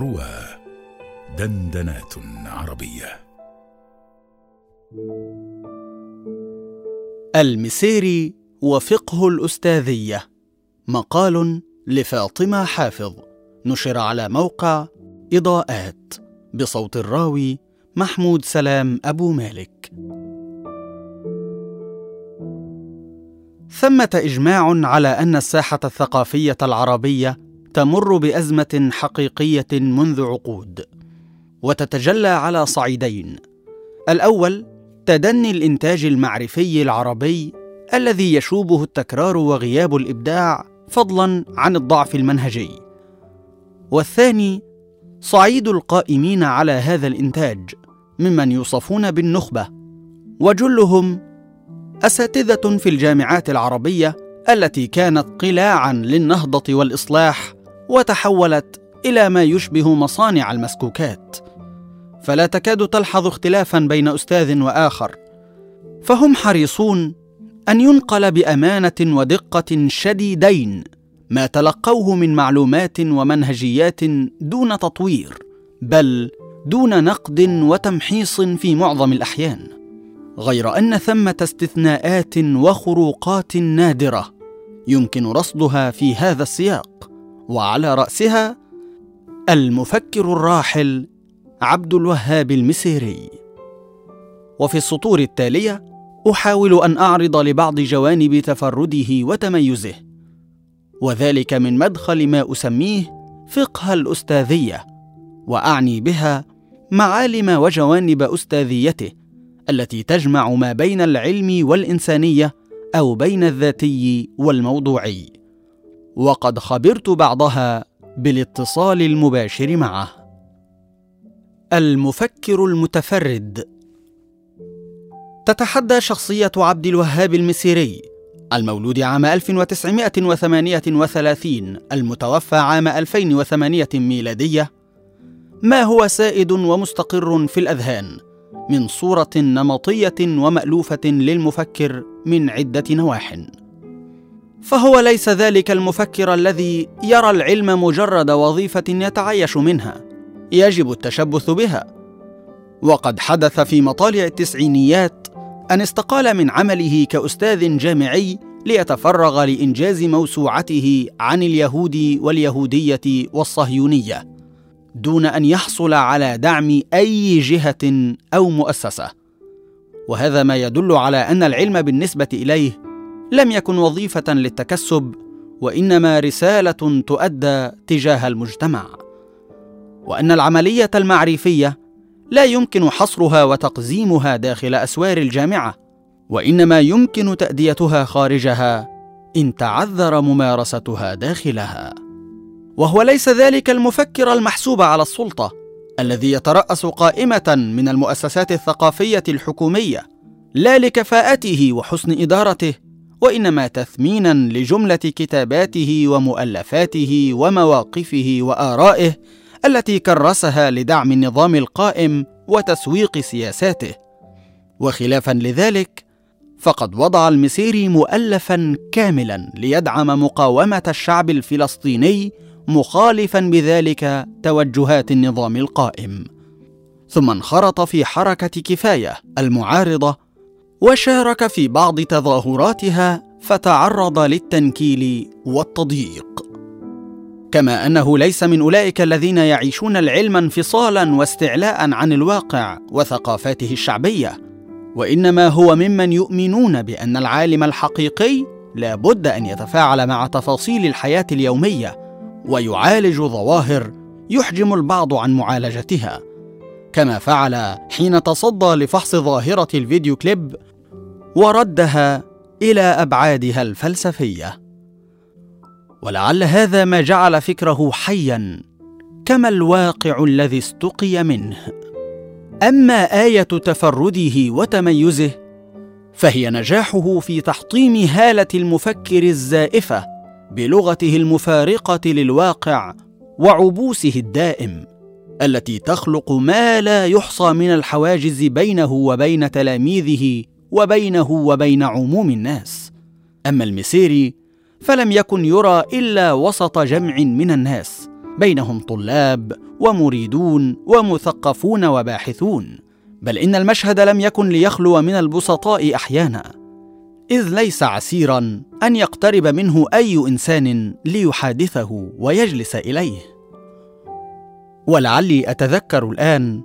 روى دندنات عربية. المسيري وفقه الأستاذية. مقال لفاطمة حافظ. نشر على موقع إضاءات. بصوت الراوي محمود سلام أبو مالك. ثمة إجماع على أن الساحة الثقافية العربية تمر بأزمة حقيقية منذ عقود وتتجلى على صعيدين. الأول تدني الإنتاج المعرفي العربي الذي يشوبه التكرار وغياب الإبداع فضلا عن الضعف المنهجي. والثاني صعيد القائمين على هذا الإنتاج ممن يوصفون بالنخبة وجلهم أساتذة في الجامعات العربية التي كانت قلاعا للنهضة والإصلاح وتحولت إلى ما يشبه مصانع المسكوكات. فلا تكاد تلحظ اختلافا بين أستاذ وآخر. فهم حريصون أن ينقل بأمانة ودقة شديدين ما تلقوه من معلومات ومنهجيات دون تطوير بل دون نقد وتمحيص في معظم الأحيان. غير أن ثمة استثناءات وخروقات نادرة يمكن رصدها في هذا السياق. وعلى رأسها المفكر الراحل عبد الوهاب المسيري. وفي السطور التالية أحاول أن أعرض لبعض جوانب تفرده وتميزه وذلك من مدخل ما أسميه فقه الأستاذية وأعني بها معالم وجوانب أستاذيته التي تجمع ما بين العلم والإنسانية أو بين الذاتي والموضوعي. وقد خبرت بعضها بالاتصال المباشر معه. المفكر المتفرد. تتحدى شخصية عبد الوهاب المسيري المولود عام 1938 المتوفى عام 2008 ميلادية. ما هو سائد ومستقر في الأذهان؟ من صورة نمطية ومألوفة للمفكر من عدة نواح. فهو ليس ذلك المفكر الذي يرى العلم مجرد وظيفة يتعايش منها يجب التشبث بها. وقد حدث في مطالع التسعينيات أن استقال من عمله كأستاذ جامعي ليتفرغ لإنجاز موسوعته عن اليهود واليهودية والصهيونية دون أن يحصل على دعم أي جهة أو مؤسسة. وهذا ما يدل على أن العلم بالنسبة إليه لم يكن وظيفة للتكسب وإنما رسالة تؤدى تجاه المجتمع. وأن العملية المعرفية لا يمكن حصرها وتقزيمها داخل أسوار الجامعة وإنما يمكن تأديتها خارجها إن تعذر ممارستها داخلها. وهو ليس ذلك المفكر المحسوب على السلطة الذي يترأس قائمة من المؤسسات الثقافية الحكومية لا لكفاءته وحسن إدارته وإنما تثمينا لجملة كتاباته ومؤلفاته ومواقفه وآرائه التي كرسها لدعم النظام القائم وتسويق سياساته. وخلافا لذلك فقد وضع المسيري مؤلفا كاملا ليدعم مقاومة الشعب الفلسطيني مخالفا بذلك توجهات النظام القائم. ثم انخرط في حركة كفاية المعارضة وشارك في بعض تظاهراتها فتعرض للتنكيل والتضييق. كما أنه ليس من أولئك الذين يعيشون العلم انفصالا واستعلاء عن الواقع وثقافاته الشعبية وإنما هو ممن يؤمنون بأن العالم الحقيقي لا بد أن يتفاعل مع تفاصيل الحياة اليومية ويعالج ظواهر يحجم البعض عن معالجتها. كما فعل حين تصدى لفحص ظاهرة الفيديو كليب وردها إلى أبعادها الفلسفية. ولعل هذا ما جعل فكره حيا كما الواقع الذي استقي منه. أما آية تفرده وتميزه فهي نجاحه في تحطيم هالة المفكر الزائفة بلغته المفارقة للواقع وعبوسه الدائم التي تخلق ما لا يحصى من الحواجز بينه وبين تلاميذه وبينه وبين عموم الناس. أما المسيري فلم يكن يرى إلا وسط جمع من الناس بينهم طلاب ومريدون ومثقفون وباحثون بل إن المشهد لم يكن ليخلو من البسطاء أحيانا. إذ ليس عسيرا أن يقترب منه أي إنسان ليحادثه ويجلس إليه. ولعلي أتذكر الآن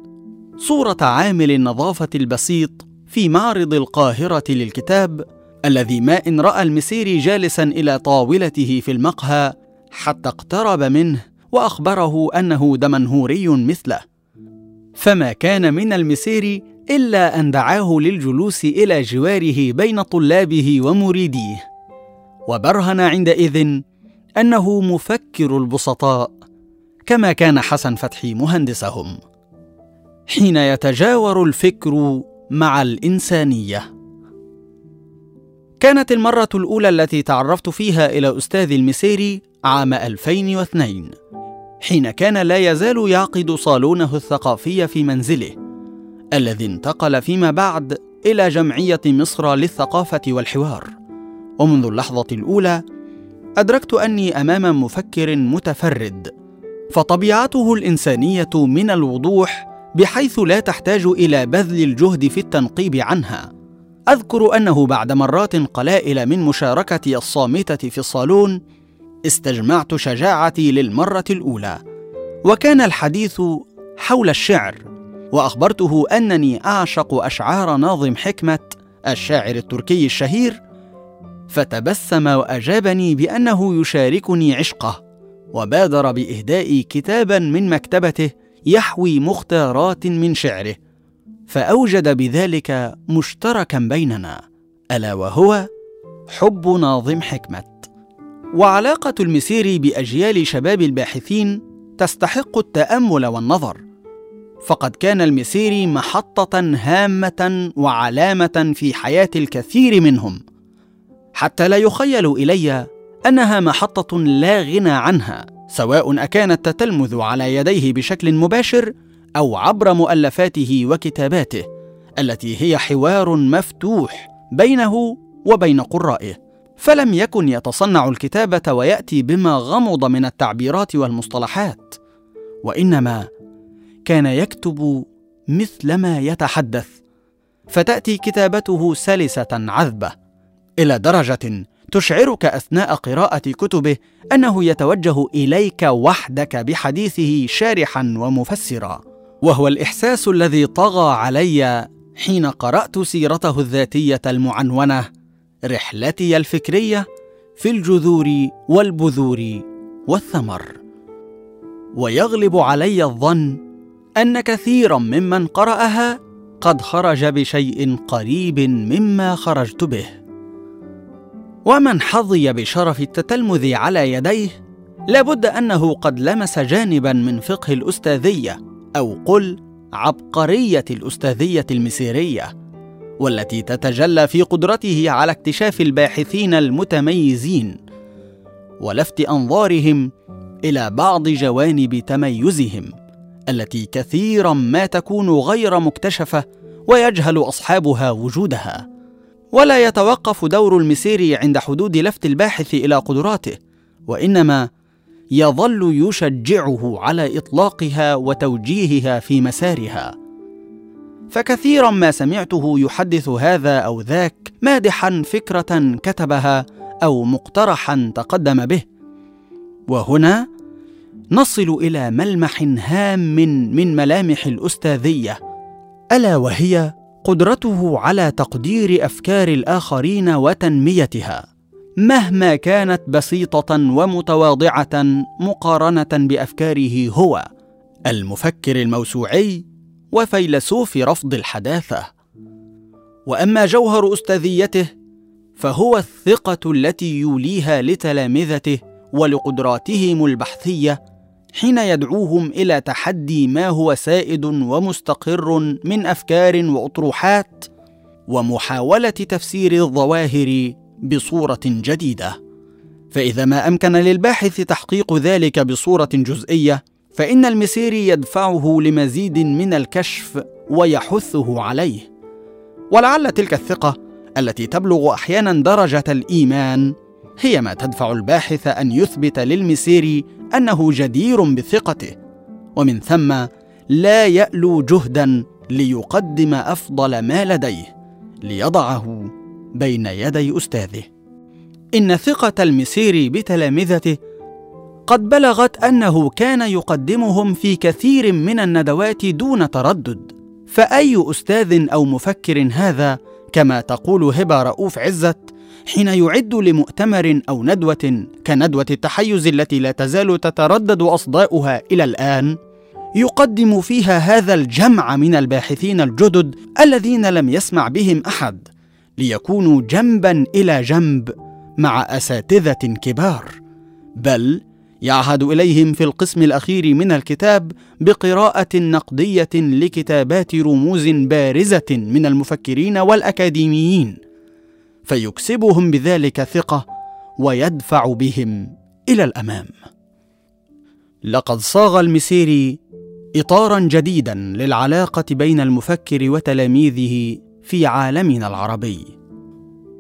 صورة عامل النظافة البسيط في معرض القاهرة للكتاب الذي ما إن رأى المسيري جالسا إلى طاولته في المقهى حتى اقترب منه وأخبره أنه دمنهوري مثله. فما كان من المسيري إلا أن دعاه للجلوس إلى جواره بين طلابه ومريديه. وبرهن عندئذ أنه مفكر البسطاء كما كان حسن فتحي مهندسهم. حين يتجاور الفكر مع الإنسانية. كانت المرة الأولى التي تعرفت فيها إلى أستاذ المسيري عام 2002 حين كان لا يزال يعقد صالونه الثقافي في منزله الذي انتقل فيما بعد إلى جمعية مصر للثقافة والحوار. ومنذ اللحظة الأولى أدركت أني أمام مفكر متفرد فطبيعته الإنسانية من الوضوح بحيث لا تحتاج إلى بذل الجهد في التنقيب عنها. أذكر أنه بعد مرات قلائل من مشاركتي الصامتة في الصالون استجمعت شجاعتي للمرة الأولى وكان الحديث حول الشعر وأخبرته أنني أعشق أشعار ناظم حكمة الشاعر التركي الشهير فتبسم وأجابني بأنه يشاركني عشقه وبادر بإهداء كتابا من مكتبته يحوي مختارات من شعره فأوجد بذلك مشتركا بيننا ألا وهو حب ناظم حكمة. وعلاقة المسيري بأجيال شباب الباحثين تستحق التأمل والنظر فقد كان المسيري محطة هامة وعلامة في حياة الكثير منهم حتى لا يخيل إلي أنها محطة لا غنى عنها. سواء اكان التتلمذ على يديه بشكل مباشر أو عبر مؤلفاته وكتاباته التي هي حوار مفتوح بينه وبين قرائه فلم يكن يتصنع الكتابة ويأتي بما غمض من التعبيرات والمصطلحات وإنما كان يكتب مثلما يتحدث فتأتي كتابته سلسة عذبة إلى درجة تشعرك أثناء قراءة كتبه أنه يتوجه إليك وحدك بحديثه شارحا ومفسرا. وهو الإحساس الذي طغى علي حين قرأت سيرته الذاتية المعنونة رحلتي الفكرية في الجذور والبذور والثمر. ويغلب علي الظن أن كثيرا ممن قرأها قد خرج بشيء قريب مما خرجت به. ومن حظي بشرف التتلمذ على يديه لابد أنه قد لمس جانبا من فقه الأستاذية أو قل عبقرية الأستاذية المسيرية والتي تتجلى في قدرته على اكتشاف الباحثين المتميزين ولفت أنظارهم إلى بعض جوانب تميزهم التي كثيرا ما تكون غير مكتشفة ويجهل أصحابها وجودها. ولا يتوقف دور المسيري عند حدود لفت الباحث إلى قدراته وإنما يظل يشجعه على إطلاقها وتوجيهها في مسارها. فكثيرا ما سمعته يحدث هذا أو ذاك مادحا فكرة كتبها أو مقترحا تقدم به. وهنا نصل إلى ملمح هام من ملامح الأستاذية ألا وهي قدرته على تقدير أفكار الآخرين وتنميتها مهما كانت بسيطة ومتواضعة مقارنة بأفكاره هو المفكر الموسوعي وفيلسوف رفض الحداثة. وأما جوهر أستاذيته فهو الثقة التي يوليها لتلامذته ولقدراتهم البحثية حين يدعوهم إلى تحدي ما هو سائد ومستقر من أفكار وأطروحات ومحاولة تفسير الظواهر بصورة جديدة. فإذا ما أمكن للباحث تحقيق ذلك بصورة جزئية فإن المسيري يدفعه لمزيد من الكشف ويحثه عليه. ولعل تلك الثقة التي تبلغ أحيانا درجة الإيمان هي ما تدفع الباحث أن يثبت للمسيري أنه جدير بثقته ومن ثم لا يألو جهدا ليقدم أفضل ما لديه ليضعه بين يدي أستاذه. إن ثقة المسيري بتلامذته قد بلغت أنه كان يقدمهم في كثير من الندوات دون تردد. فأي أستاذ أو مفكر هذا كما تقول هبة رؤوف عزت حين يعد لمؤتمر أو ندوة كندوة التحيز التي لا تزال تتردد أصداؤها إلى الآن يقدم فيها هذا الجمع من الباحثين الجدد الذين لم يسمع بهم أحد ليكونوا جنبا إلى جنب مع أساتذة كبار. بل يعهد إليهم في القسم الأخير من الكتاب بقراءة نقدية لكتابات رموز بارزة من المفكرين والأكاديميين. فيكسبهم بذلك ثقة ويدفع بهم إلى الأمام. لقد صاغ المسيري إطارا جديدا للعلاقة بين المفكر وتلاميذه في عالمنا العربي.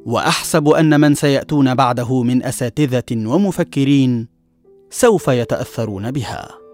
وأحسب أن من سيأتون بعده من أساتذة ومفكرين سوف يتأثرون بها.